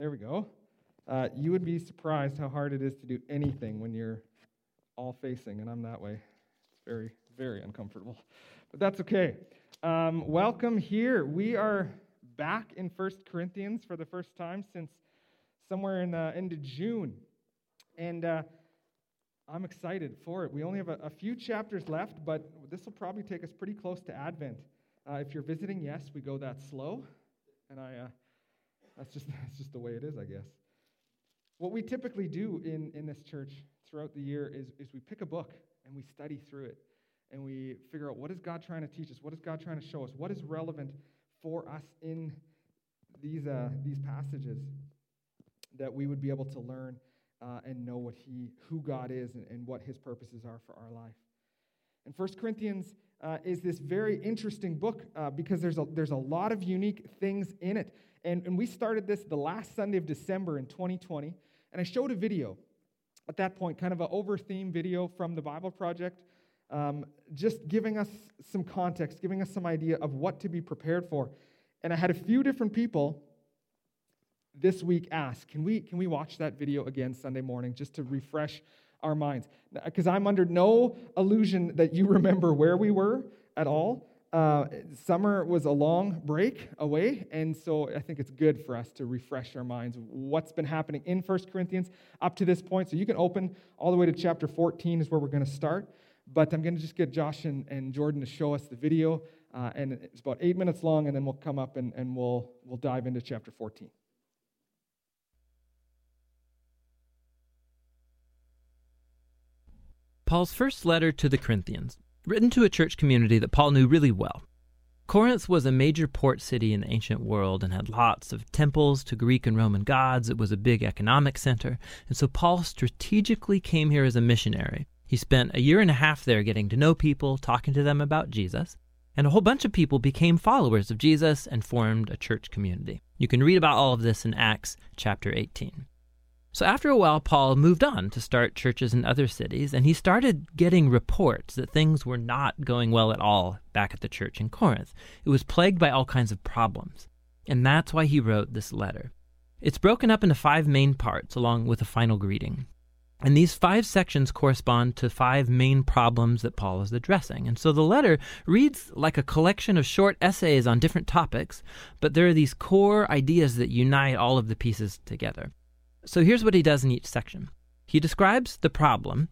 There we go. Uh, you would be surprised how hard it is to do anything when you're all facing, and I'm that way. It's very, very uncomfortable. But that's okay. Um, welcome here. We are back in First Corinthians for the first time since somewhere in the end of June. And uh, I'm excited for it. We only have a, a, few chapters left, but this will probably take us pretty close to Advent. Uh, if you're visiting, yes, we go that slow. And I uh, that's just, that's just the way it is, I guess. What we typically do in, in this church throughout the year is, is we pick a book and we study through it and we figure out what is God trying to teach us? What is God trying to show us? What is relevant for us in these, uh, these passages that we would be able to learn uh, and know what he, who God is and, and what his purposes are for our life. And 1 Corinthians uh, is this very interesting book uh, because there's a, there's a lot of unique things in it. And, and we started this the last Sunday of December in 2020. And I showed a video at that point, kind of an over theme video from the Bible Project, um, just giving us some context, giving us some idea of what to be prepared for. And I had a few different people this week ask, can we, can we watch that video again Sunday morning just to refresh our minds? Because I'm under no illusion that you remember where we were at all uh, summer was a long break away, and so I think it's good for us to refresh our minds what's been happening in 1 Corinthians up to this point. So you can open all the way to chapter 14 is where we're going to start. But I'm going to just get Josh and, and Jordan to show us the video, uh, and it's about eight minutes long, and then we'll come up and, and we'll, we'll dive into chapter 14. Paul's first letter to the Corinthians written to a church community that Paul knew really well. Corinth was a major port city in the ancient world and had lots of temples to Greek and Roman gods. It was a big economic center. And so Paul strategically came here as a missionary. He spent a year and a half there getting to know people, talking to them about Jesus. And a whole bunch of people became followers of Jesus and formed a church community. You can read about all of this in Acts chapter 18. So after a while, Paul moved on to start churches in other cities, and he started getting reports that things were not going well at all back at the church in Corinth. It was plagued by all kinds of problems. And that's why he wrote this letter. It's broken up into five main parts, along with a final greeting. And these five sections correspond to five main problems that Paul is addressing. And so the letter reads like a collection of short essays on different topics, but there are these core ideas that unite all of the pieces together. So here's what he does in each section he describes the problem,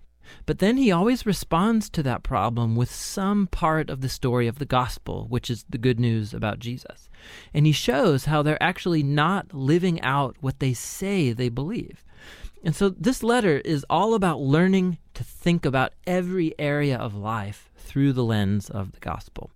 but then he always responds to that problem with some part of the story of the gospel, which is the good news about Jesus. And he shows how they're actually not living out what they say they believe. And so this letter is all about learning to think about every area of life through the lens of the gospel.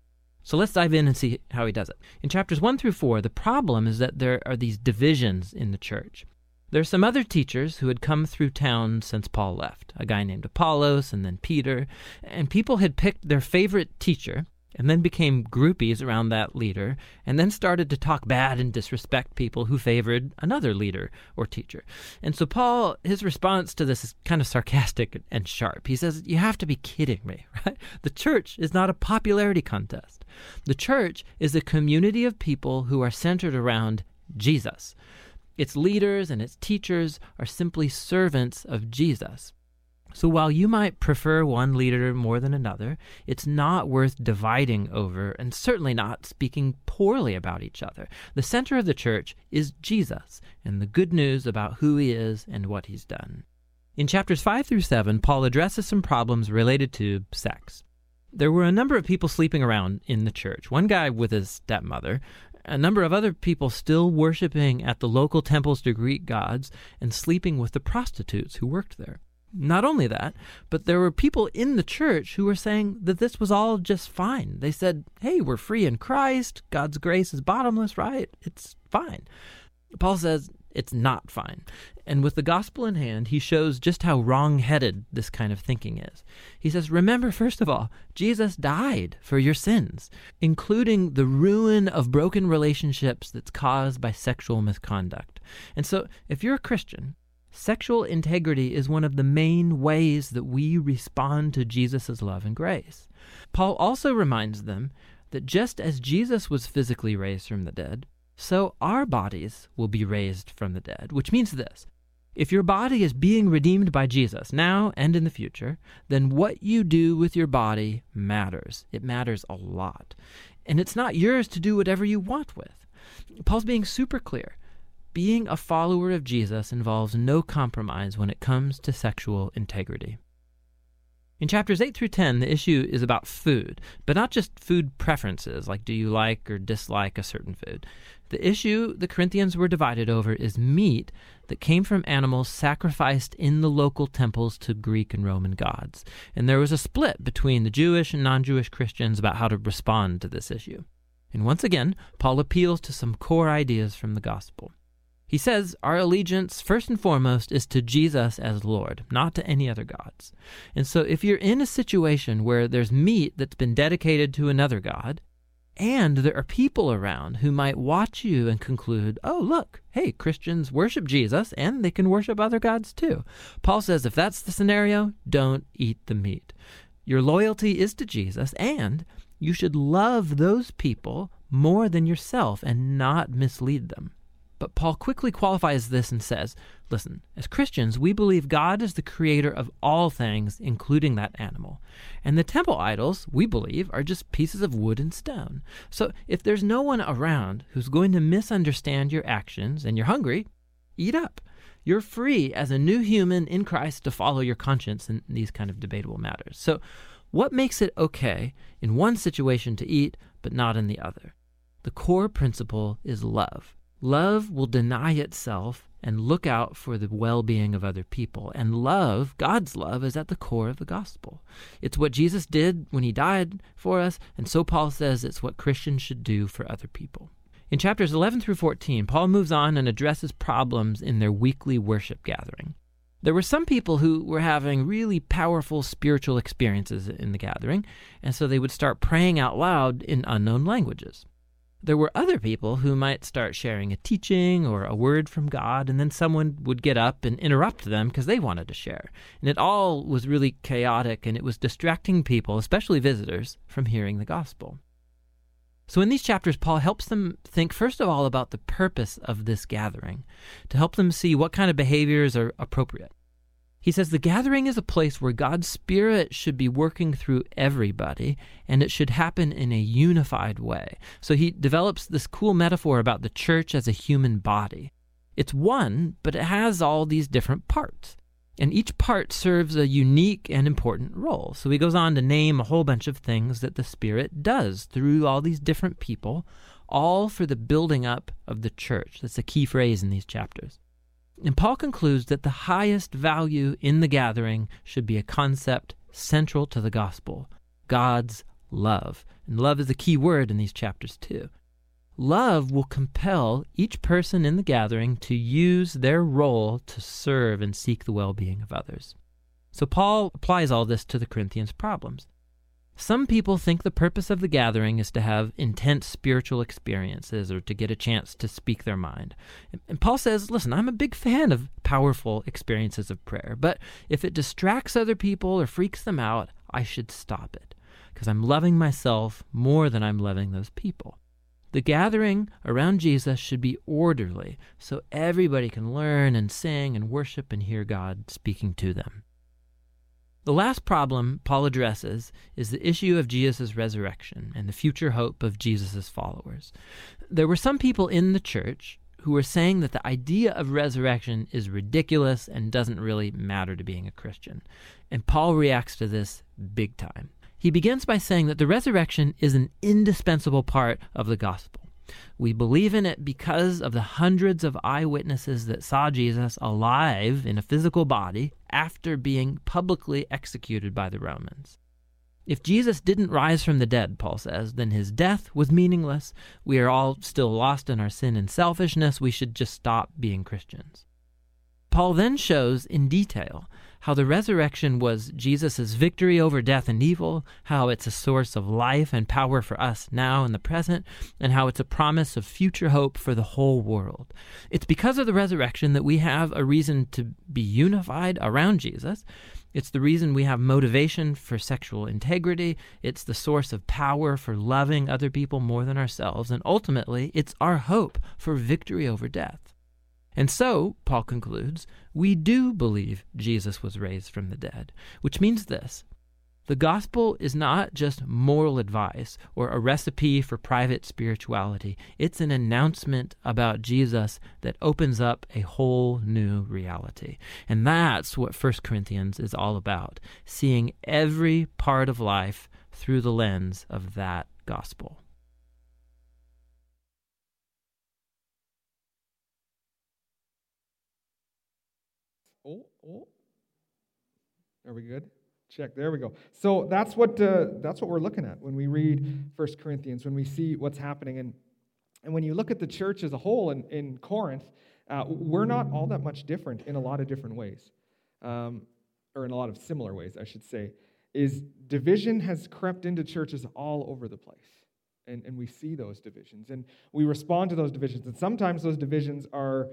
So let's dive in and see how he does it. In chapters 1 through 4, the problem is that there are these divisions in the church. There are some other teachers who had come through town since Paul left, a guy named Apollos and then Peter, and people had picked their favorite teacher and then became groupies around that leader and then started to talk bad and disrespect people who favored another leader or teacher. And so Paul his response to this is kind of sarcastic and sharp. He says, "You have to be kidding me, right? The church is not a popularity contest. The church is a community of people who are centered around Jesus." Its leaders and its teachers are simply servants of Jesus. So while you might prefer one leader more than another, it's not worth dividing over and certainly not speaking poorly about each other. The center of the church is Jesus and the good news about who he is and what he's done. In chapters 5 through 7, Paul addresses some problems related to sex. There were a number of people sleeping around in the church. One guy with his stepmother, a number of other people still worshiping at the local temples to Greek gods and sleeping with the prostitutes who worked there. Not only that, but there were people in the church who were saying that this was all just fine. They said, hey, we're free in Christ. God's grace is bottomless, right? It's fine. Paul says, it's not fine. And with the gospel in hand, he shows just how wrong headed this kind of thinking is. He says, Remember, first of all, Jesus died for your sins, including the ruin of broken relationships that's caused by sexual misconduct. And so, if you're a Christian, sexual integrity is one of the main ways that we respond to Jesus' love and grace. Paul also reminds them that just as Jesus was physically raised from the dead, so our bodies will be raised from the dead, which means this. If your body is being redeemed by Jesus now and in the future, then what you do with your body matters. It matters a lot. And it's not yours to do whatever you want with. Paul's being super clear. Being a follower of Jesus involves no compromise when it comes to sexual integrity. In chapters 8 through 10, the issue is about food, but not just food preferences, like do you like or dislike a certain food. The issue the Corinthians were divided over is meat that came from animals sacrificed in the local temples to Greek and Roman gods. And there was a split between the Jewish and non Jewish Christians about how to respond to this issue. And once again, Paul appeals to some core ideas from the gospel. He says our allegiance, first and foremost, is to Jesus as Lord, not to any other gods. And so if you're in a situation where there's meat that's been dedicated to another God, and there are people around who might watch you and conclude, oh, look, hey, Christians worship Jesus and they can worship other gods too. Paul says if that's the scenario, don't eat the meat. Your loyalty is to Jesus, and you should love those people more than yourself and not mislead them. But Paul quickly qualifies this and says, listen, as Christians, we believe God is the creator of all things, including that animal. And the temple idols, we believe, are just pieces of wood and stone. So if there's no one around who's going to misunderstand your actions and you're hungry, eat up. You're free as a new human in Christ to follow your conscience in these kind of debatable matters. So, what makes it okay in one situation to eat, but not in the other? The core principle is love. Love will deny itself and look out for the well being of other people. And love, God's love, is at the core of the gospel. It's what Jesus did when he died for us, and so Paul says it's what Christians should do for other people. In chapters 11 through 14, Paul moves on and addresses problems in their weekly worship gathering. There were some people who were having really powerful spiritual experiences in the gathering, and so they would start praying out loud in unknown languages there were other people who might start sharing a teaching or a word from God, and then someone would get up and interrupt them because they wanted to share. And it all was really chaotic, and it was distracting people, especially visitors, from hearing the gospel. So, in these chapters, Paul helps them think, first of all, about the purpose of this gathering, to help them see what kind of behaviors are appropriate. He says the gathering is a place where God's Spirit should be working through everybody, and it should happen in a unified way. So he develops this cool metaphor about the church as a human body. It's one, but it has all these different parts. And each part serves a unique and important role. So he goes on to name a whole bunch of things that the Spirit does through all these different people, all for the building up of the church. That's a key phrase in these chapters. And Paul concludes that the highest value in the gathering should be a concept central to the gospel God's love. And love is a key word in these chapters, too. Love will compel each person in the gathering to use their role to serve and seek the well being of others. So Paul applies all this to the Corinthians' problems. Some people think the purpose of the gathering is to have intense spiritual experiences or to get a chance to speak their mind. And Paul says, listen, I'm a big fan of powerful experiences of prayer, but if it distracts other people or freaks them out, I should stop it because I'm loving myself more than I'm loving those people. The gathering around Jesus should be orderly so everybody can learn and sing and worship and hear God speaking to them. The last problem Paul addresses is the issue of Jesus' resurrection and the future hope of Jesus' followers. There were some people in the church who were saying that the idea of resurrection is ridiculous and doesn't really matter to being a Christian. And Paul reacts to this big time. He begins by saying that the resurrection is an indispensable part of the gospel. We believe in it because of the hundreds of eyewitnesses that saw Jesus alive in a physical body after being publicly executed by the Romans. If Jesus didn't rise from the dead, Paul says, then his death was meaningless. We are all still lost in our sin and selfishness. We should just stop being Christians. Paul then shows in detail how the resurrection was Jesus' victory over death and evil, how it's a source of life and power for us now in the present, and how it's a promise of future hope for the whole world. It's because of the resurrection that we have a reason to be unified around Jesus. It's the reason we have motivation for sexual integrity. It's the source of power for loving other people more than ourselves. And ultimately, it's our hope for victory over death. And so, Paul concludes, we do believe Jesus was raised from the dead, which means this the gospel is not just moral advice or a recipe for private spirituality. It's an announcement about Jesus that opens up a whole new reality. And that's what 1 Corinthians is all about seeing every part of life through the lens of that gospel. Oh. Are we good? Check. There we go. So that's what uh, that's what we're looking at when we read First Corinthians, when we see what's happening, and and when you look at the church as a whole in, in Corinth, uh, we're not all that much different in a lot of different ways, um, or in a lot of similar ways, I should say. Is division has crept into churches all over the place. And, and we see those divisions and we respond to those divisions. And sometimes those divisions are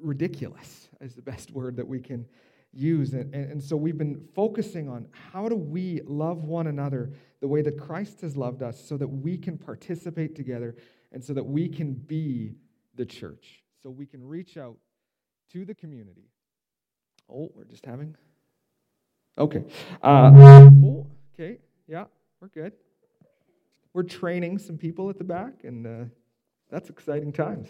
ridiculous, is the best word that we can use. And, and, so we've been focusing on how do we love one another the way that Christ has loved us so that we can participate together and so that we can be the church, so we can reach out to the community. Oh, we're just having. Okay. Uh, oh, okay. Yeah, we're good. We're training some people at the back, and uh, that's exciting times.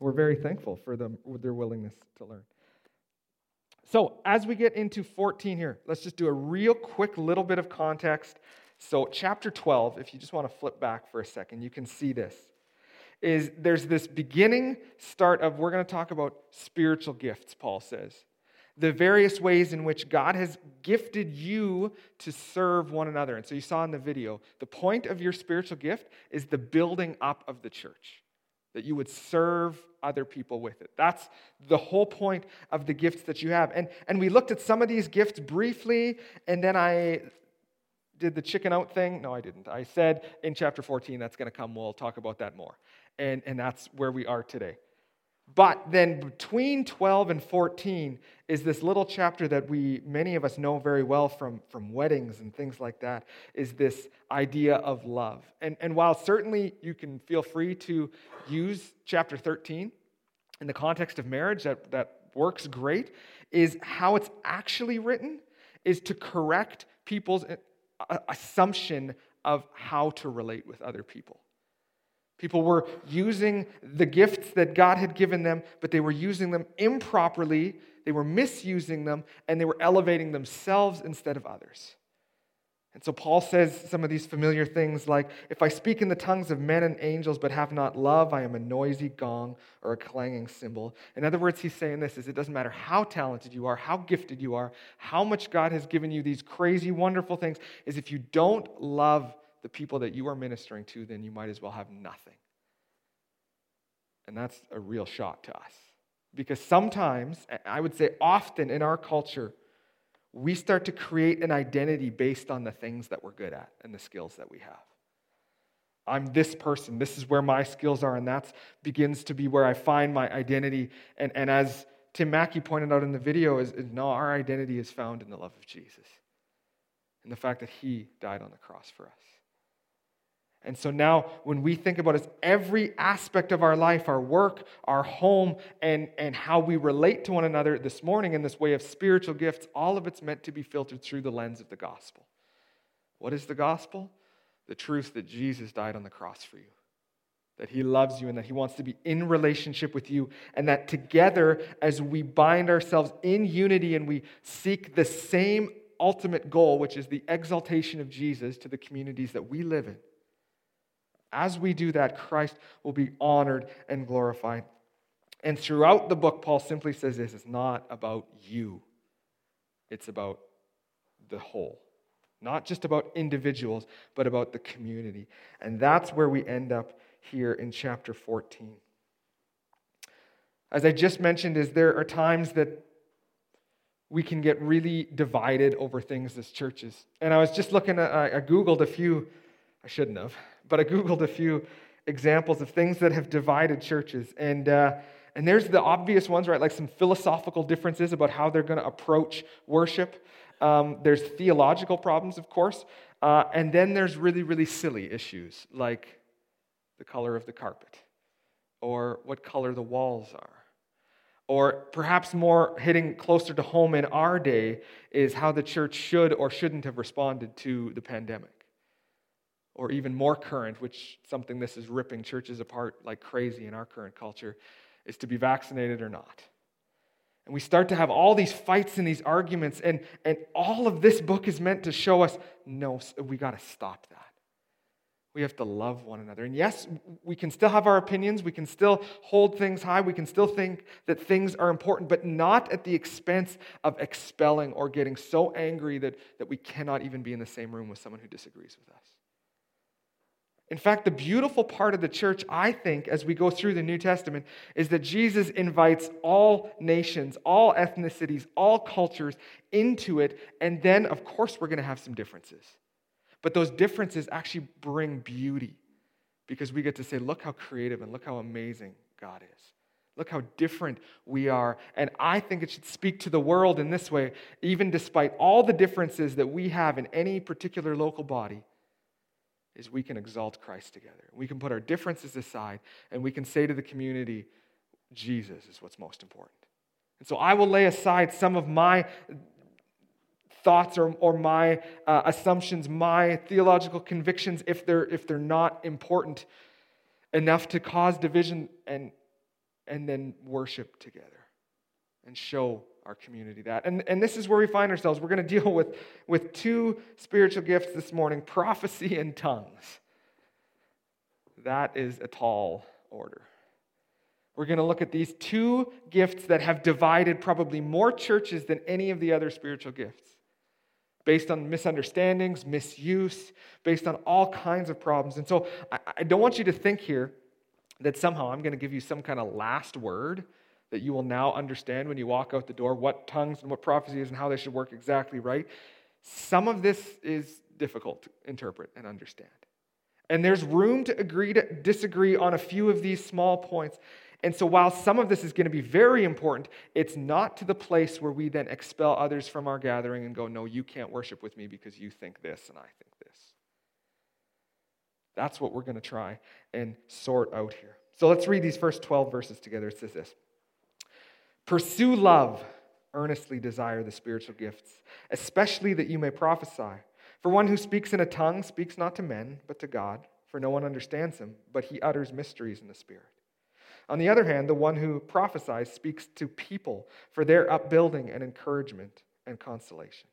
We're very thankful for them, their willingness to learn. So, as we get into 14 here, let's just do a real quick little bit of context. So, chapter 12, if you just want to flip back for a second, you can see this. Is there's this beginning start of we're going to talk about spiritual gifts, Paul says. The various ways in which God has gifted you to serve one another. And so you saw in the video, the point of your spiritual gift is the building up of the church that you would serve other people with it. That's the whole point of the gifts that you have. And, and we looked at some of these gifts briefly, and then I did the chicken out thing. No, I didn't. I said in chapter 14 that's going to come. We'll talk about that more. And, and that's where we are today. But then between 12 and 14 is this little chapter that we, many of us know very well from, from weddings and things like that, is this idea of love. And, and while certainly you can feel free to use chapter 13 in the context of marriage, that, that works great, is how it's actually written is to correct people's uh, assumption of how to relate with other people. People were using the gifts that God had given them, but they were using them improperly, they were misusing them, and they were elevating themselves instead of others. And so Paul says some of these familiar things like, If I speak in the tongues of men and angels but have not love, I am a noisy gong or a clanging cymbal. In other words, he's saying this is it doesn't matter how talented you are, how gifted you are, how much God has given you these crazy, wonderful things, is if you don't love the people that you are ministering to, then you might as well have nothing. And that's a real shock to us. Because sometimes, I would say often in our culture, we start to create an identity based on the things that we're good at and the skills that we have. I'm this person. This is where my skills are, and that begins to be where I find my identity. And, and as Tim Mackie pointed out in the video, is, is no, our identity is found in the love of Jesus and the fact that he died on the cross for us. And so now, when we think about it, every aspect of our life, our work, our home, and, and how we relate to one another this morning in this way of spiritual gifts, all of it's meant to be filtered through the lens of the gospel. What is the gospel? The truth that Jesus died on the cross for you, that he loves you, and that he wants to be in relationship with you, and that together, as we bind ourselves in unity and we seek the same ultimate goal, which is the exaltation of Jesus to the communities that we live in as we do that, Christ will be honored and glorified. And throughout the book, Paul simply says this is not about you, it's about the whole. Not just about individuals, but about the community. And that's where we end up here in chapter 14. as I just mentioned, is there are times that we can get really divided over things as churches. And I was just looking at, I Googled a few, I shouldn't have, but I Googled a few examples of things that have divided churches. And, uh, and there's the obvious ones, right? Like some philosophical differences about how they're going to approach worship. Um, there's theological problems, of course. Uh, and then there's really, really silly issues like the color of the carpet or what color the walls are. Or perhaps more hitting closer to home in our day is how the church should or shouldn't have responded to the pandemic or even more current, which something this is ripping churches apart like crazy in our current culture, is to be vaccinated or not. And we start to have all these fights and these arguments, and, and all of this book is meant to show us no, we got to stop that. We have to love one another. And yes, we can still have our opinions. We can still hold things high. We can still think that things are important, but not at the expense of expelling or getting so angry that, that we cannot even be in the same room with someone who disagrees with us. In fact, the beautiful part of the church, I think, as we go through the New Testament, is that Jesus invites all nations, all ethnicities, all cultures into it. And then, of course, we're going to have some differences. But those differences actually bring beauty because we get to say, look how creative and look how amazing God is. Look how different we are. And I think it should speak to the world in this way, even despite all the differences that we have in any particular local body is we can exalt Christ together. We can put our differences aside and we can say to the community, Jesus is what's most important. And so I will lay aside some of my thoughts or, or my uh, assumptions, my theological convictions, if they're, if they're not important enough to cause division, and, and then worship together and show our community that. And, and this is where we find ourselves. We're going to deal with, with two spiritual gifts this morning prophecy and tongues. That is a tall order. We're going to look at these two gifts that have divided probably more churches than any of the other spiritual gifts, based on misunderstandings, misuse, based on all kinds of problems. And so I, I don't want you to think here that somehow I'm going to give you some kind of last word that you will now understand when you walk out the door what tongues and what prophecies and how they should work exactly right. Some of this is difficult to interpret and understand. And there's room to agree to disagree on a few of these small points. And so, while some of this is going to be very important, it's not to the place where we then expel others from our gathering and go, No, you can't worship with me because you think this and I think this. That's what we're going to try and sort out here. So, let's read these first 12 verses together. It says this Pursue love, earnestly desire the spiritual gifts, especially that you may prophesy. For one who speaks in a tongue speaks not to men, but to God, for no one understands him, but he utters mysteries in the Spirit. On the other hand, the one who prophesies speaks to people for their upbuilding and encouragement and consolation.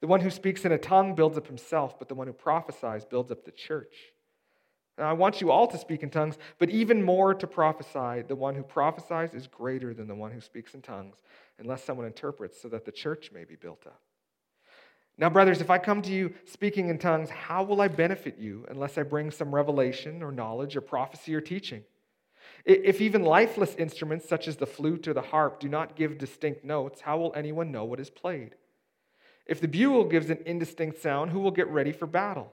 The one who speaks in a tongue builds up himself, but the one who prophesies builds up the church. Now, I want you all to speak in tongues, but even more to prophesy. The one who prophesies is greater than the one who speaks in tongues, unless someone interprets, so that the church may be built up. Now, brothers, if I come to you speaking in tongues, how will I benefit you unless I bring some revelation or knowledge or prophecy or teaching? If even lifeless instruments such as the flute or the harp do not give distinct notes, how will anyone know what is played? If the bugle gives an indistinct sound, who will get ready for battle?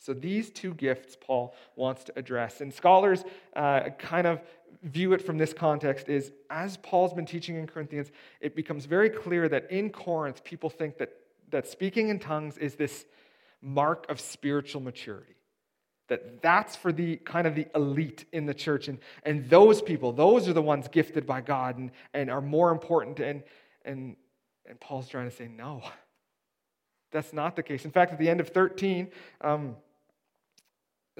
So these two gifts Paul wants to address. And scholars uh, kind of view it from this context is as Paul's been teaching in Corinthians, it becomes very clear that in Corinth, people think that, that speaking in tongues is this mark of spiritual maturity. That that's for the kind of the elite in the church. And, and those people, those are the ones gifted by God and, and are more important. And, and, and Paul's trying to say, no, that's not the case. In fact, at the end of 13, um,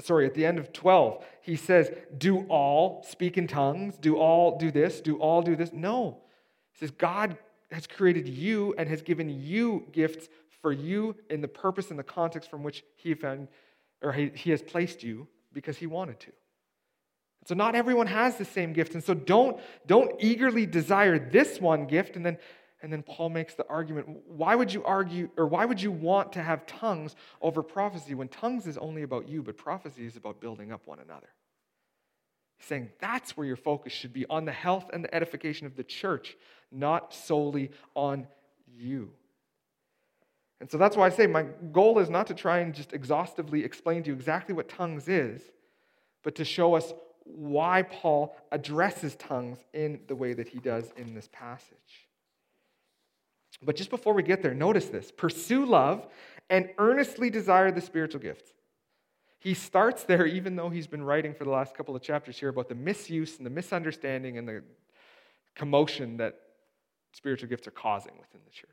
sorry, at the end of 12, he says, Do all speak in tongues? Do all do this? Do all do this? No. He says, God has created you and has given you gifts for you in the purpose and the context from which he found or he, he has placed you because he wanted to. So not everyone has the same gift. And so don't, don't eagerly desire this one gift and then and then Paul makes the argument why would you argue or why would you want to have tongues over prophecy when tongues is only about you, but prophecy is about building up one another? He's saying that's where your focus should be on the health and the edification of the church, not solely on you. And so that's why I say my goal is not to try and just exhaustively explain to you exactly what tongues is, but to show us why Paul addresses tongues in the way that he does in this passage. But just before we get there, notice this pursue love and earnestly desire the spiritual gifts. He starts there, even though he's been writing for the last couple of chapters here about the misuse and the misunderstanding and the commotion that spiritual gifts are causing within the church.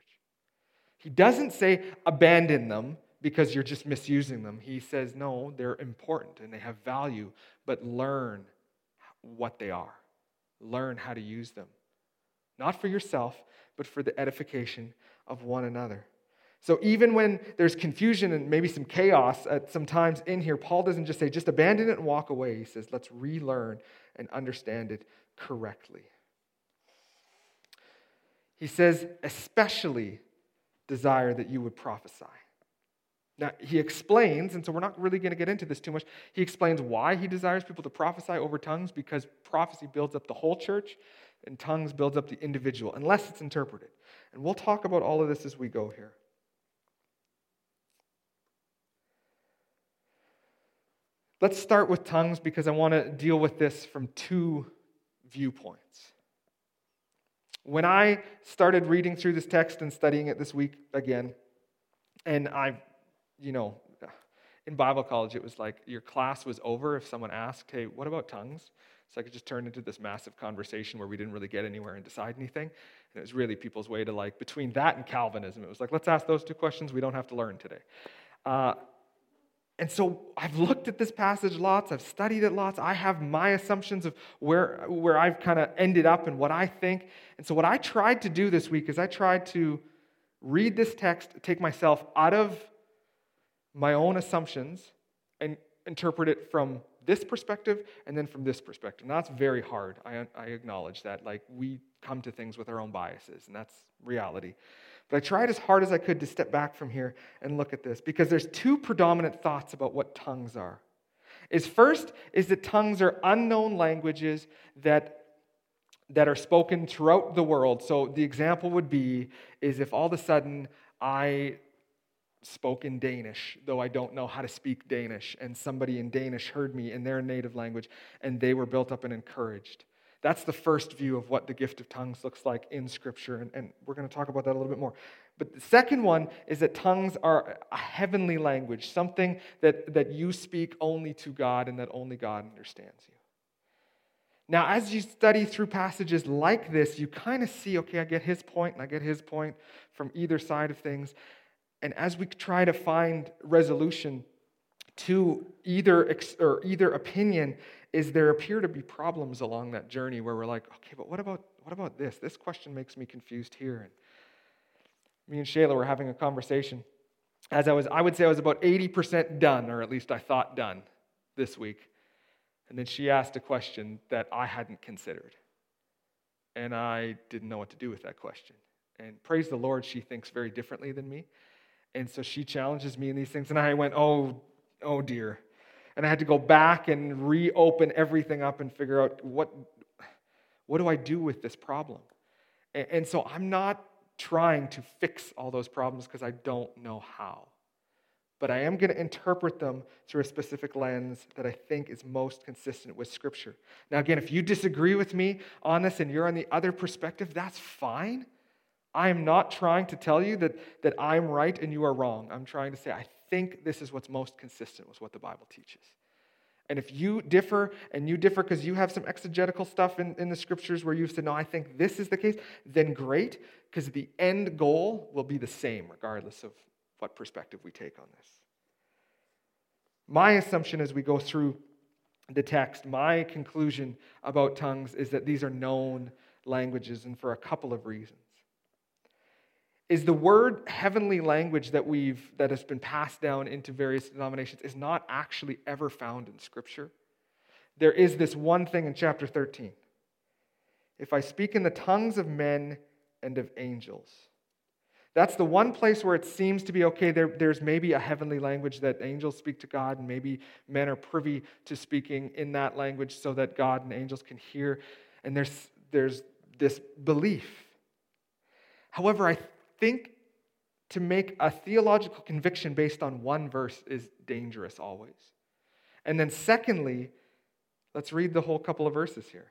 He doesn't say abandon them because you're just misusing them. He says, no, they're important and they have value, but learn what they are. Learn how to use them. Not for yourself, but for the edification of one another. So even when there's confusion and maybe some chaos at some times in here, Paul doesn't just say, just abandon it and walk away. He says, let's relearn and understand it correctly. He says, especially desire that you would prophesy. Now, he explains, and so we're not really going to get into this too much. He explains why he desires people to prophesy over tongues because prophecy builds up the whole church and tongues builds up the individual, unless it's interpreted. And we'll talk about all of this as we go here. Let's start with tongues because I want to deal with this from two viewpoints. When I started reading through this text and studying it this week again, and I, you know, in Bible college, it was like your class was over if someone asked, Hey, what about tongues? So I could just turn into this massive conversation where we didn't really get anywhere and decide anything. And it was really people's way to like, between that and Calvinism, it was like, let's ask those two questions we don't have to learn today. Uh, and so I've looked at this passage lots, I've studied it lots. I have my assumptions of where, where I've kind of ended up and what I think. And so what I tried to do this week is I tried to read this text, take myself out of my own assumptions, and interpret it from this perspective and then from this perspective. Now, that's very hard. I, I acknowledge that. Like, we come to things with our own biases, and that's reality. But I tried as hard as I could to step back from here and look at this because there's two predominant thoughts about what tongues are. Is first is that tongues are unknown languages that that are spoken throughout the world. So the example would be is if all of a sudden I spoke in Danish, though I don't know how to speak Danish, and somebody in Danish heard me in their native language, and they were built up and encouraged. That's the first view of what the gift of tongues looks like in Scripture, and, and we're going to talk about that a little bit more. But the second one is that tongues are a heavenly language, something that, that you speak only to God and that only God understands you. Now, as you study through passages like this, you kind of see okay, I get his point and I get his point from either side of things. And as we try to find resolution to either, or either opinion, is there appear to be problems along that journey where we're like, okay, but what about, what about this? This question makes me confused here. And me and Shayla were having a conversation. As I was, I would say I was about 80% done, or at least I thought done this week. And then she asked a question that I hadn't considered. And I didn't know what to do with that question. And praise the Lord, she thinks very differently than me. And so she challenges me in these things. And I went, oh, oh dear. And I had to go back and reopen everything up and figure out what, what do I do with this problem? And, and so I'm not trying to fix all those problems because I don't know how. But I am going to interpret them through a specific lens that I think is most consistent with Scripture. Now, again, if you disagree with me on this and you're on the other perspective, that's fine. I am not trying to tell you that, that I'm right and you are wrong. I'm trying to say, I think this is what's most consistent with what the Bible teaches. And if you differ, and you differ because you have some exegetical stuff in, in the scriptures where you've said, no, I think this is the case, then great, because the end goal will be the same regardless of what perspective we take on this. My assumption as we go through the text, my conclusion about tongues is that these are known languages, and for a couple of reasons. Is the word heavenly language that we've that has been passed down into various denominations is not actually ever found in Scripture. There is this one thing in chapter 13. If I speak in the tongues of men and of angels. That's the one place where it seems to be okay. There, there's maybe a heavenly language that angels speak to God, and maybe men are privy to speaking in that language so that God and angels can hear. And there's, there's this belief. However, I think to make a theological conviction based on one verse is dangerous always. And then, secondly, let's read the whole couple of verses here.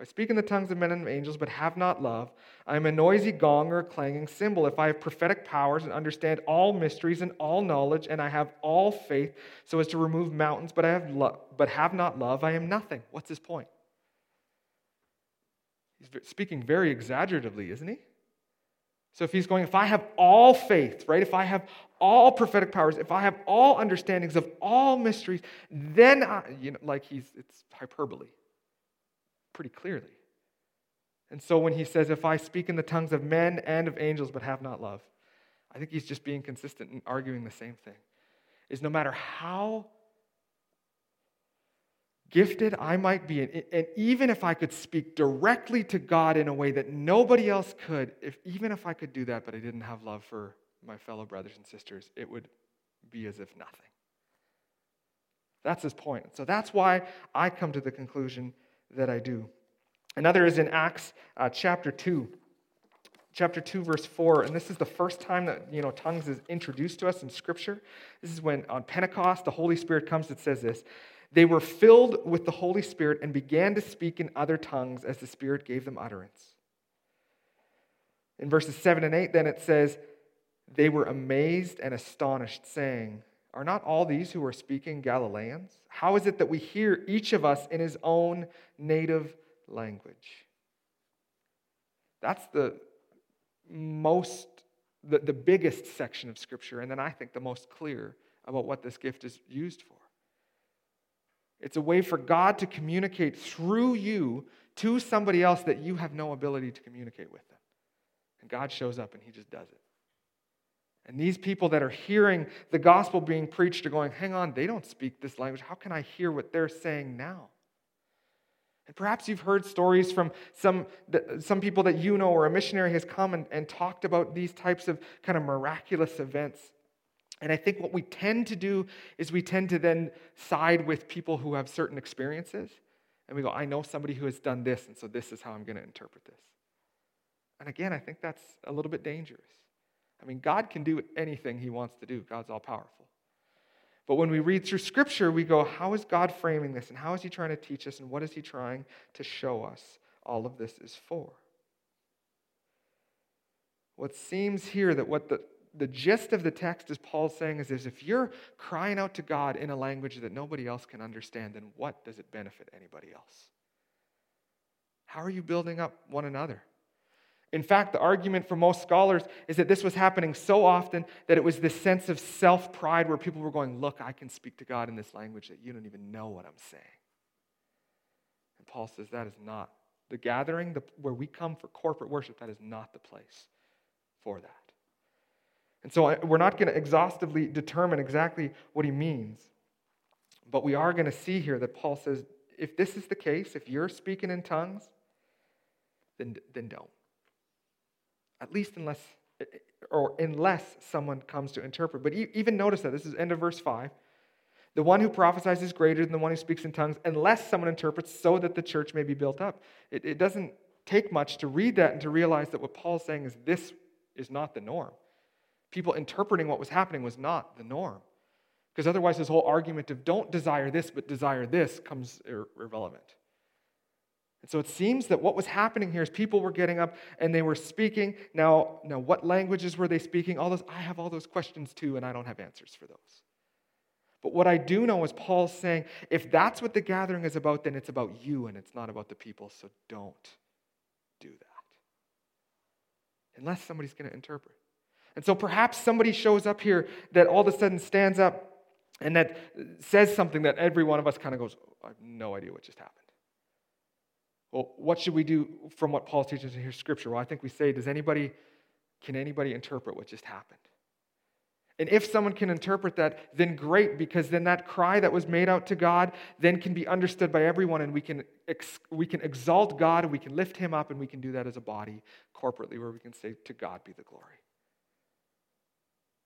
I speak in the tongues of men and angels, but have not love, I am a noisy gong or a clanging cymbal. If I have prophetic powers and understand all mysteries and all knowledge, and I have all faith so as to remove mountains, but I have lo- but have not love, I am nothing. What's his point? He's speaking very exaggeratively, isn't he? So if he's going, if I have all faith, right? If I have all prophetic powers, if I have all understandings of all mysteries, then I, you know, like he's, it's hyperbole pretty clearly. And so when he says, If I speak in the tongues of men and of angels but have not love, I think he's just being consistent and arguing the same thing. Is no matter how gifted I might be, and even if I could speak directly to God in a way that nobody else could, if, even if I could do that, but I didn't have love for my fellow brothers and sisters, it would be as if nothing. That's his point. So that's why I come to the conclusion that I do. Another is in Acts uh, chapter 2. Chapter 2, verse 4, and this is the first time that you know tongues is introduced to us in Scripture. This is when on Pentecost the Holy Spirit comes. It says this They were filled with the Holy Spirit and began to speak in other tongues as the Spirit gave them utterance. In verses 7 and 8, then it says, They were amazed and astonished, saying, Are not all these who are speaking Galileans? How is it that we hear each of us in his own native language? That's the most, the, the biggest section of Scripture, and then I think the most clear about what this gift is used for. It's a way for God to communicate through you to somebody else that you have no ability to communicate with them. And God shows up and he just does it. And these people that are hearing the gospel being preached are going, hang on, they don't speak this language. How can I hear what they're saying now? And perhaps you've heard stories from some, some people that you know, or a missionary has come and, and talked about these types of kind of miraculous events. And I think what we tend to do is we tend to then side with people who have certain experiences. And we go, I know somebody who has done this, and so this is how I'm going to interpret this. And again, I think that's a little bit dangerous. I mean, God can do anything he wants to do, God's all powerful. But when we read through Scripture, we go, how is God framing this? And how is he trying to teach us? And what is he trying to show us all of this is for? What seems here that what the, the gist of the text is Paul saying is, is if you're crying out to God in a language that nobody else can understand, then what does it benefit anybody else? How are you building up one another? In fact, the argument for most scholars is that this was happening so often that it was this sense of self pride where people were going, Look, I can speak to God in this language that you don't even know what I'm saying. And Paul says that is not the gathering the, where we come for corporate worship, that is not the place for that. And so we're not going to exhaustively determine exactly what he means, but we are going to see here that Paul says if this is the case, if you're speaking in tongues, then, then don't at least unless or unless someone comes to interpret. But even notice that this is end of verse 5. The one who prophesies is greater than the one who speaks in tongues, unless someone interprets so that the church may be built up. It, it doesn't take much to read that and to realize that what Paul's saying is this is not the norm. People interpreting what was happening was not the norm. Because otherwise, this whole argument of don't desire this but desire this comes ir- irrelevant. And so it seems that what was happening here is people were getting up and they were speaking. Now, now what languages were they speaking? All those, I have all those questions too, and I don't have answers for those. But what I do know is Paul's saying, if that's what the gathering is about, then it's about you and it's not about the people, so don't do that. Unless somebody's going to interpret. And so perhaps somebody shows up here that all of a sudden stands up And that says something that every one of us kind of goes, oh, I have no idea what just happened. Well, what should we do from what Paul teaches in here, Scripture? Well, I think we say, does anybody, can anybody interpret what just happened? And if someone can interpret that, then great, because then that cry that was made out to God then can be understood by everyone, and we can, ex- we can exalt God, and we can lift Him up, and we can do that as a body corporately, where we can say, To God be the glory.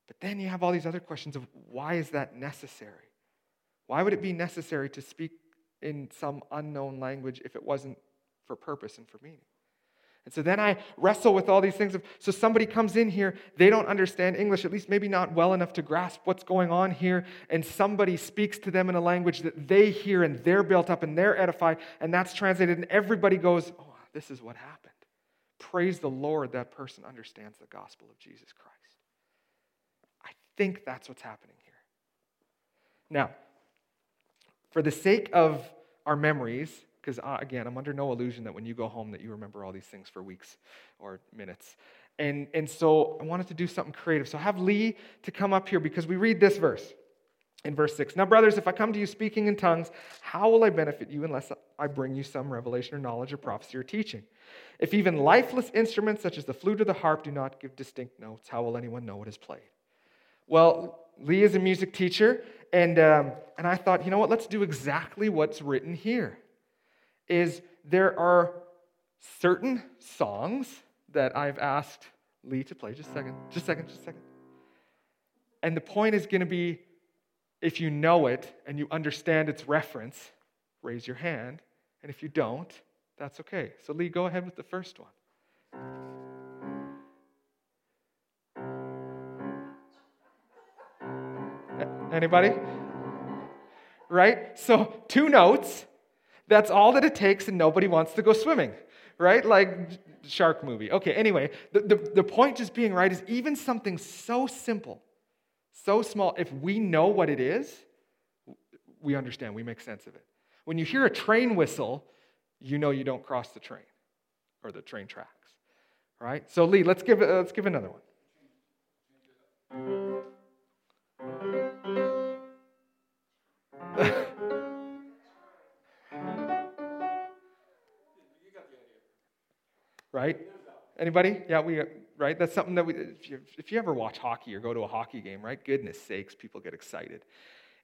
But then you have all these other questions of why is that necessary? Why would it be necessary to speak in some unknown language if it wasn't for purpose and for meaning? And so then I wrestle with all these things. Of, so somebody comes in here, they don't understand English, at least maybe not well enough to grasp what's going on here, and somebody speaks to them in a language that they hear and they're built up and they're edified, and that's translated, and everybody goes, Oh, this is what happened. Praise the Lord, that person understands the gospel of Jesus Christ. Think that's what's happening here. Now, for the sake of our memories, because uh, again i'm under no illusion that when you go home that you remember all these things for weeks or minutes. And, and so i wanted to do something creative. So have lee to come up here because we read this verse in verse 6 now brothers if i come to you speaking in tongues how will i benefit you unless i bring you some revelation or knowledge or prophecy or teaching? If even lifeless instruments such as the flute or the harp do not give distinct notes how will anyone know what is played well lee is a music teacher and, um, and i thought you know what let's do exactly what's written here is there are certain songs that I've asked Lee to play. Just a second, just a second, just a second. And the point is going to be if you know it and you understand its reference, raise your hand. And if you don't, that's okay. So, Lee, go ahead with the first one. Anybody? Right? So, two notes that's all that it takes, and nobody wants to go swimming, right? Like shark movie. Okay, anyway, the, the, the point just being right is even something so simple, so small, if we know what it is, we understand, we make sense of it. When you hear a train whistle, you know you don't cross the train or the train tracks, right? So, Lee, let's give, uh, let's give another one. right? Anybody? Yeah, we right. That's something that we. If you, if you ever watch hockey or go to a hockey game, right? Goodness sakes, people get excited.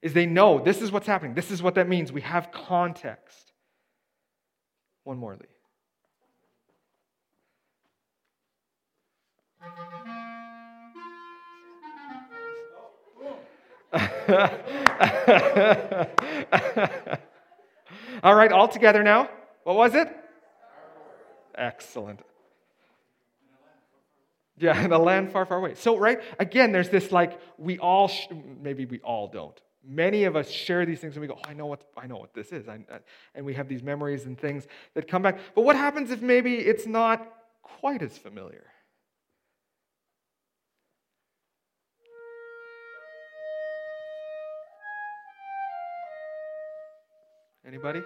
Is they know this is what's happening. This is what that means. We have context. One more, Lee. All right, all together now. What was it? Excellent. Yeah, in a land far, far away. So, right, again, there's this like, we all, sh- maybe we all don't. Many of us share these things and we go, oh, I know what, I know what this is. I, I, and we have these memories and things that come back. But what happens if maybe it's not quite as familiar? Anybody?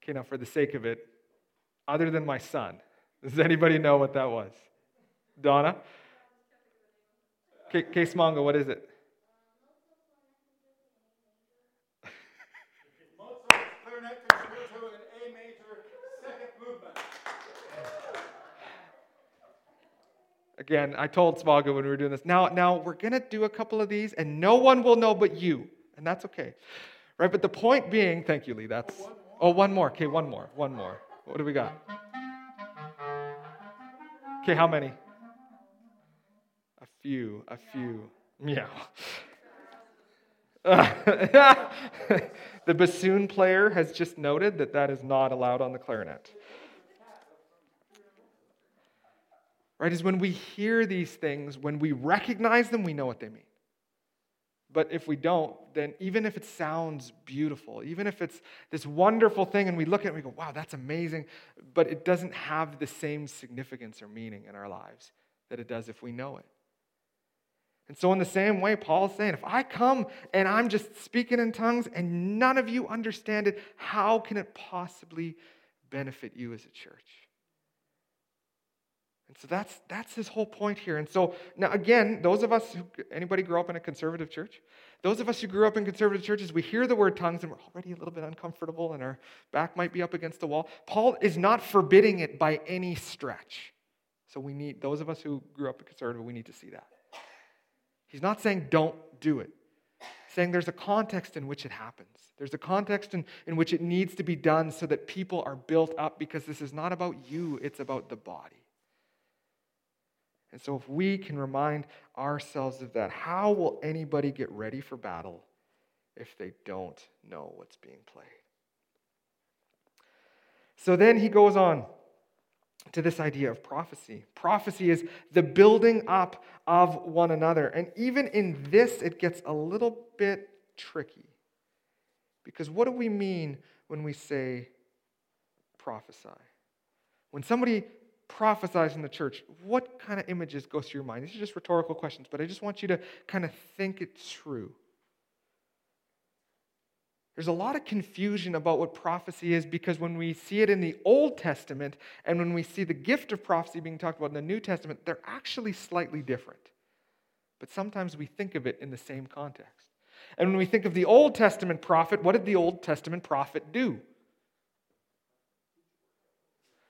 Okay, now for the sake of it, other than my son, does anybody know what that was? Donna? Case Mongo, what is it? Again, I told Smaga when we were doing this. Now, now we're gonna do a couple of these, and no one will know but you, and that's okay, right? But the point being, thank you, Lee. That's Oh, one more. Oh, okay, one more. One more. What do we got? Okay, how many? A few. A few. Meow. the bassoon player has just noted that that is not allowed on the clarinet. Right? Is when we hear these things, when we recognize them, we know what they mean. But if we don't, then even if it sounds beautiful, even if it's this wonderful thing and we look at it and we go, wow, that's amazing, but it doesn't have the same significance or meaning in our lives that it does if we know it. And so, in the same way, Paul's saying, if I come and I'm just speaking in tongues and none of you understand it, how can it possibly benefit you as a church? And so that's that's his whole point here. And so now again, those of us who anybody grew up in a conservative church, those of us who grew up in conservative churches, we hear the word tongues and we're already a little bit uncomfortable and our back might be up against the wall. Paul is not forbidding it by any stretch. So we need those of us who grew up in conservative, we need to see that. He's not saying don't do it. He's saying there's a context in which it happens. There's a context in, in which it needs to be done so that people are built up because this is not about you, it's about the body. And so, if we can remind ourselves of that, how will anybody get ready for battle if they don't know what's being played? So then he goes on to this idea of prophecy. Prophecy is the building up of one another. And even in this, it gets a little bit tricky. Because what do we mean when we say prophesy? When somebody prophesies in the church, what kind of images go through your mind? These are just rhetorical questions, but I just want you to kind of think it through. There's a lot of confusion about what prophecy is because when we see it in the Old Testament and when we see the gift of prophecy being talked about in the New Testament, they're actually slightly different. But sometimes we think of it in the same context. And when we think of the Old Testament prophet, what did the Old Testament prophet do?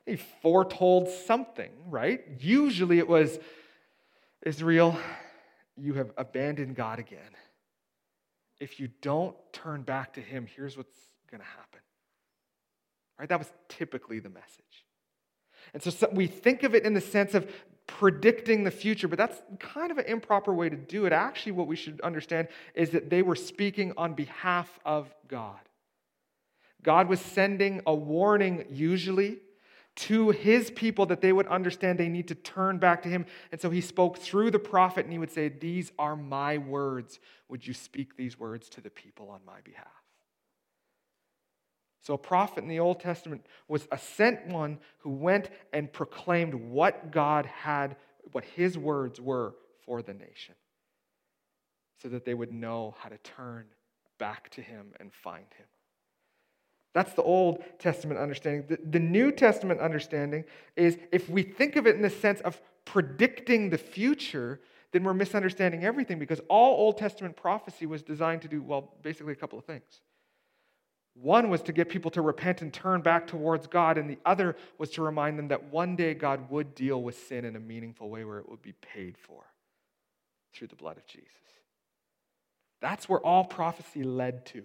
He foretold something, right? Usually it was Israel, you have abandoned God again. If you don't turn back to Him, here's what's going to happen. Right? That was typically the message. And so, so we think of it in the sense of predicting the future, but that's kind of an improper way to do it. Actually, what we should understand is that they were speaking on behalf of God. God was sending a warning, usually, to his people that they would understand they need to turn back to him. And so he spoke through the prophet and he would say, These are my words. Would you speak these words to the people on my behalf? So, a prophet in the Old Testament was a sent one who went and proclaimed what God had, what his words were for the nation, so that they would know how to turn back to him and find him. That's the Old Testament understanding. The, the, New Testament understanding is if we think of it in the sense of predicting the future, then we're misunderstanding everything because all Old Testament prophecy was designed to do, well, basically a couple of things. One was to get people to repent and turn back towards God, and the other was to remind them that one day God would deal with sin in a meaningful way where it would be paid for through the blood of Jesus. That's where all prophecy led to.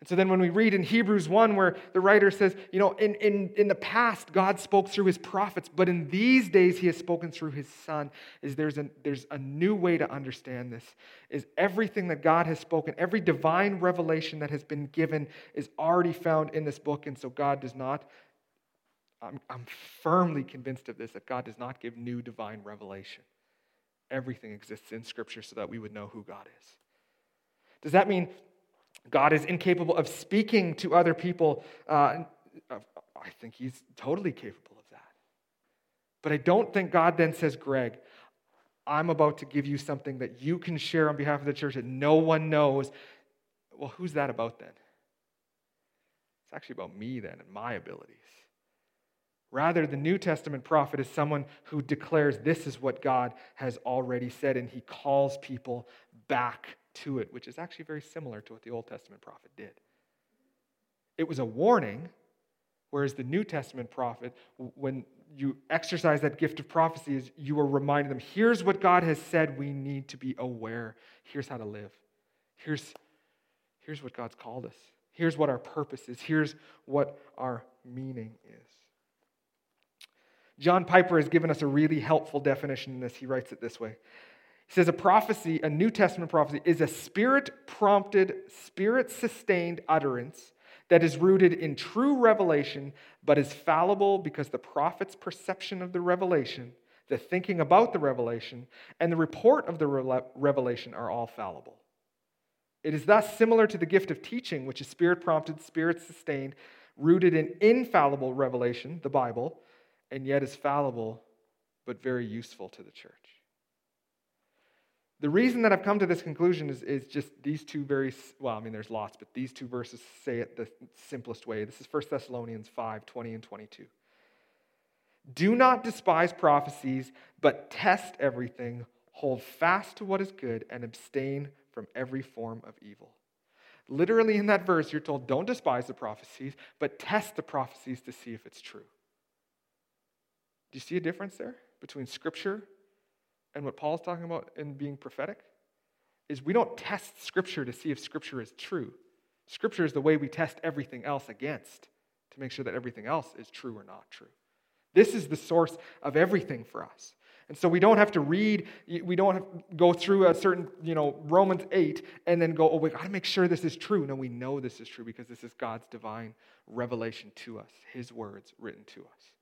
And so then when we read in Hebrews 1, where the writer says, you know, in, in, in the past, God spoke through his prophets, but in these days, he has spoken through his son, is there's a, there's a new way to understand this, is everything that God has spoken, every divine revelation that has been given is already found in this book. And so God does not, I'm, I'm firmly convinced of this, that God does not give new divine revelation. Everything exists in Scripture so that we would know who God is. Does that mean God is incapable of speaking to other people. Uh, I think he's totally capable of that. But I don't think God then says, Greg, I'm about to give you something that you can share on behalf of the church that no one knows. Well, who's that about then? It's actually about me then and my abilities. Rather, the New Testament prophet is someone who declares this is what God has already said, and he calls people back to it, which is actually very similar to what the Old Testament prophet did. It was a warning, whereas the New Testament prophet, when you exercise that gift of prophecy, is you are reminding them here's what God has said we need to be aware. Here's how to live. Here's, here's what God's called us. Here's what our purpose is. Here's what our meaning is. John Piper has given us a really helpful definition in this. He writes it this way says a prophecy, a New Testament prophecy, is a spirit prompted, spirit sustained utterance that is rooted in true revelation, but is fallible because the prophet's perception of the revelation, the thinking about the revelation, and the report of the revelation are all fallible. It is thus similar to the gift of teaching, which is spirit prompted, spirit sustained, rooted in infallible revelation, the Bible, and yet is fallible but very useful to the church. The reason that I've come to this conclusion is, is just these two very, well, I mean, there's lots, but these two verses say it the simplest way. This is 1 Thessalonians 5 20 and 22. Do not despise prophecies, but test everything, hold fast to what is good, and abstain from every form of evil. Literally, in that verse, you're told don't despise the prophecies, but test the prophecies to see if it's true. Do you see a difference there between Scripture and what Paul's talking about in being prophetic? Is we don't test Scripture to see if Scripture is true. Scripture is the way we test everything else against to make sure that everything else is true or not true. This is the source of everything for us. And so we don't have to read, we don't have to go through a certain, you know, Romans 8 and then go, oh, we got to make sure this is true. No, we know this is true because this is God's divine revelation to us, His words written to us.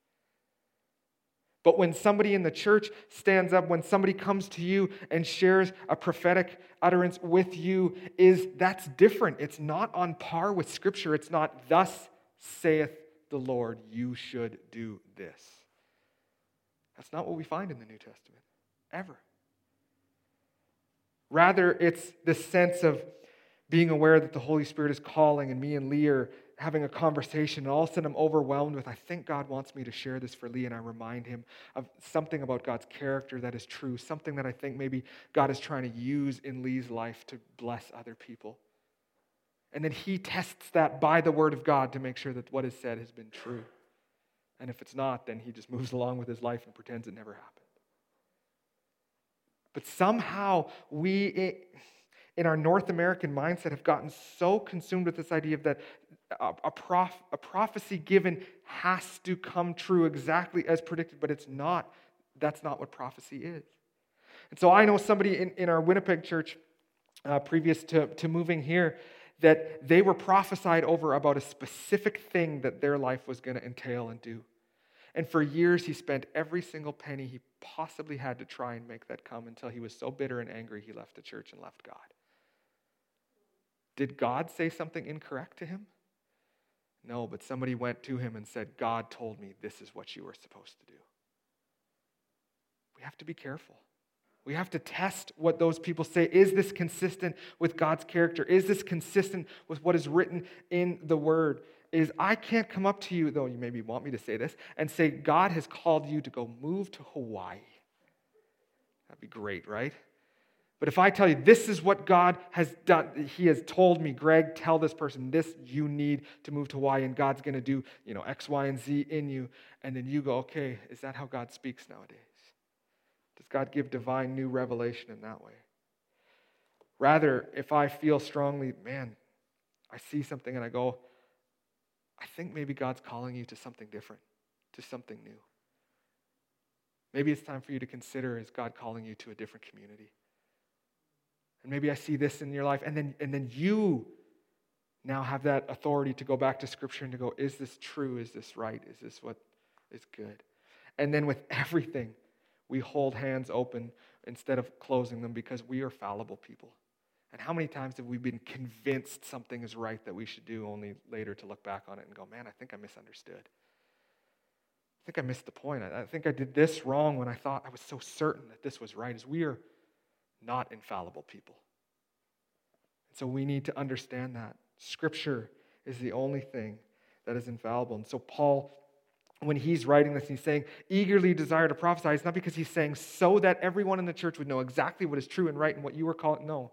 But when somebody in the church stands up, when somebody comes to you and shares a prophetic utterance with you, is that's different. It's not on par with Scripture. It's not, thus saith the Lord, you should do this. That's not what we find in the New Testament, ever. Rather, it's the sense of being aware that the Holy Spirit is calling, and me and Lee are having a conversation, and all of a sudden I'm overwhelmed with, I think God wants me to share this for Lee, and I remind him of something about God's character that is true, something that I think maybe God is trying to use in Lee's life to bless other people. And then he tests that by the word of God to make sure that what is said has been true. And if it's not, then he just moves along with his life and pretends it never happened. But somehow we, in our North American mindset, have gotten so consumed with this idea of that a, prof, a prophecy given has to come true exactly as predicted, but it's not. That's not what prophecy is. And so I know somebody in, in our Winnipeg church, uh, previous to, to moving here, that they were prophesied over about a specific thing that their life was going to entail and do. And for years, he spent every single penny he possibly had to try and make that come until he was so bitter and angry he left the church and left God. Did God say something incorrect to him? No, but somebody went to him and said, God told me this is what you were supposed to do. We have to be careful. We have to test what those people say. Is this consistent with God's character? Is this consistent with what is written in the Word? Is I can't come up to you, though you maybe want me to say this, and say, God has called you to go move to Hawaii. That'd be great, right? But if I tell you this is what God has done, He has told me, Greg, tell this person this you need to move to Hawaii, and God's going to do, you know, X, Y, and Z in you, and then you go, okay, is that how God speaks nowadays? Does God give divine new revelation in that way? Rather, if I feel strongly, man, I see something and I go, I think maybe God's calling you to something different, to something new. Maybe it's time for you to consider is God calling you to a different community? And maybe I see this in your life, and then, and then you now have that authority to go back to Scripture and to go, is this true? Is this right? Is this what is good? And then with everything, we hold hands open instead of closing them because we are fallible people. And how many times have we been convinced something is right that we should do, only later to look back on it and go, man, I think I misunderstood. I think I missed the point. I think I did this wrong when I thought I was so certain that this was right. As we are not infallible people. And So we need to understand that. Scripture is the only thing that is infallible. And so Paul when he's writing this, he's saying, eagerly desire to prophesy. It's not because he's saying so that everyone in the church would know exactly what is true and right and what you were calling. No.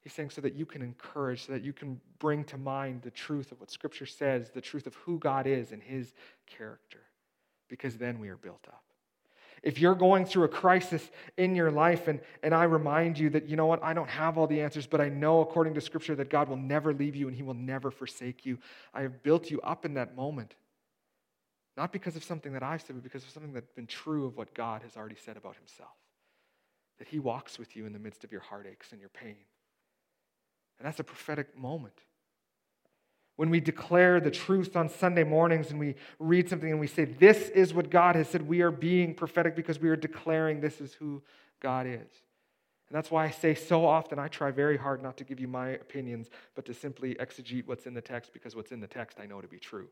He's saying so that you can encourage, so that you can bring to mind the truth of what Scripture says, the truth of who God is and his character, because then we are built up. If you're going through a crisis in your life, and, and I remind you that, you know what, I don't have all the answers, but I know according to Scripture that God will never leave you and He will never forsake you. I have built you up in that moment. Not because of something that I've said, but because of something that's been true of what God has already said about himself. That he walks with you in the midst of your heartaches and your pain. And that's a prophetic moment. When we declare the truth on Sunday mornings and we read something and we say, This is what God has said, we are being prophetic because we are declaring this is who God is. And that's why I say so often, I try very hard not to give you my opinions, but to simply exegete what's in the text because what's in the text I know to be true.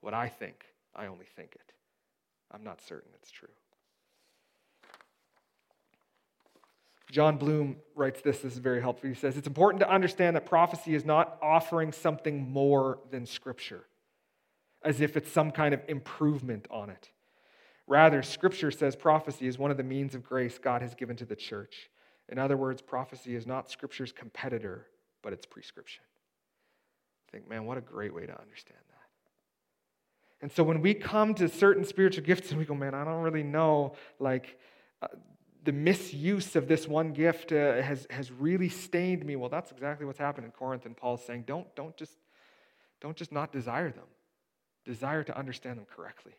What I think I only think it. I'm not certain it's true. Jon Bloom writes this, this is very helpful. He says, It's important to understand that prophecy is not offering something more than Scripture, as if it's some kind of improvement on it. Rather, Scripture says prophecy is one of the means of grace God has given to the church. In other words, prophecy is not Scripture's competitor, but its prescription. I think, man, what a great way to understand that. And so when we come to certain spiritual gifts and we go, man, I don't really know, like, uh, the misuse of this one gift uh, has, has really stained me. Well, that's exactly what's happened in Corinth. And Paul's saying, don't, don't, just, don't just not desire them, desire to understand them correctly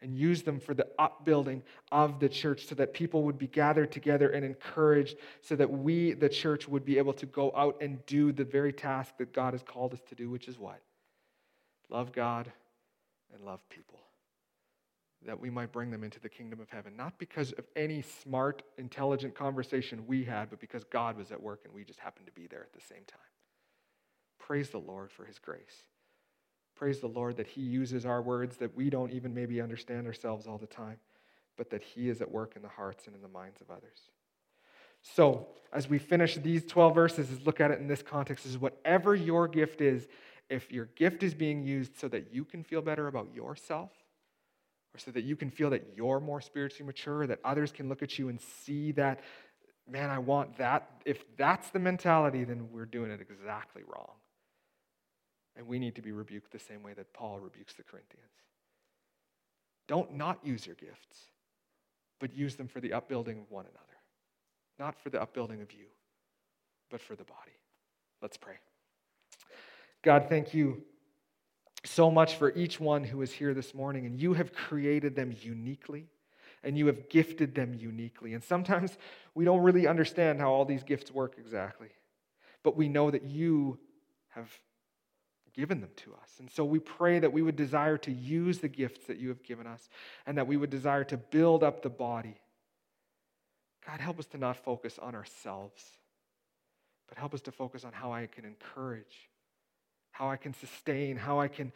and use them for the upbuilding of the church so that people would be gathered together and encouraged so that we, the church, would be able to go out and do the very task that God has called us to do, which is what? Love God and love people that we might bring them into the kingdom of heaven. Not because of any smart, intelligent conversation we had, but because God was at work and we just happened to be there at the same time. Praise the Lord for his grace. Praise the Lord that he uses our words that we don't even maybe understand ourselves all the time, but that he is at work in the hearts and in the minds of others. So, as we finish these 12 verses, is look at it in this context is whatever your gift is, if your gift is being used so that you can feel better about yourself, or so that you can feel that you're more spiritually mature, that others can look at you and see that, man, I want that. If that's the mentality, then we're doing it exactly wrong. And we need to be rebuked the same way that Paul rebukes the Corinthians. Don't not use your gifts, but use them for the upbuilding of one another. Not for the upbuilding of you, but for the body. Let's pray. God, thank you so much for each one who is here this morning, and you have created them uniquely and you have gifted them uniquely. And sometimes we don't really understand how all these gifts work exactly, but we know that you have given them to us. And so we pray that we would desire to use the gifts that you have given us and that we would desire to build up the body. God, help us to not focus on ourselves, but help us to focus on how I can encourage how I can sustain, how I can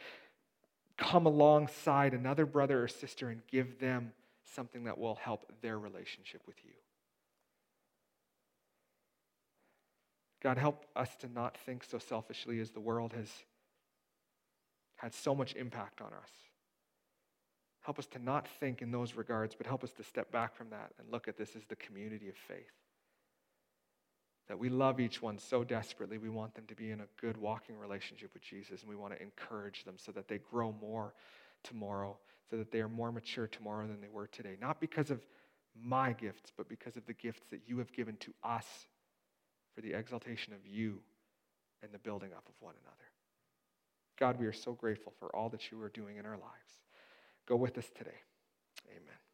come alongside another brother or sister and give them something that will help their relationship with you. God, help us to not think so selfishly as the world has had so much impact on us. Help us to not think in those regards, but help us to step back from that and look at this as the community of faith that we love each one so desperately. We want them to be in a good walking relationship with Jesus, and we want to encourage them so that they grow more tomorrow, so that they are more mature tomorrow than they were today. Not because of my gifts, but because of the gifts that you have given to us for the exaltation of you and the building up of one another. God, we are so grateful for all that you are doing in our lives. Go with us today. Amen.